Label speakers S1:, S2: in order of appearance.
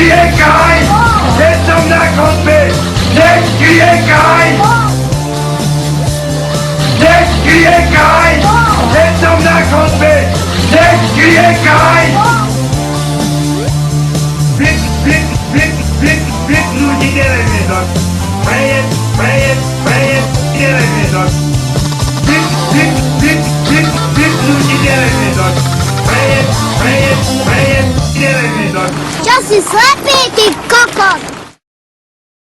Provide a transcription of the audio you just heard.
S1: criez Caïn Les hommes d'un campé Les criez Caïn Les criez Caïn Les hommes d'un campé Les criez Caïn Vite, vite, vite, vite, vite nous guider les
S2: Nossa, sua Pete Cocô!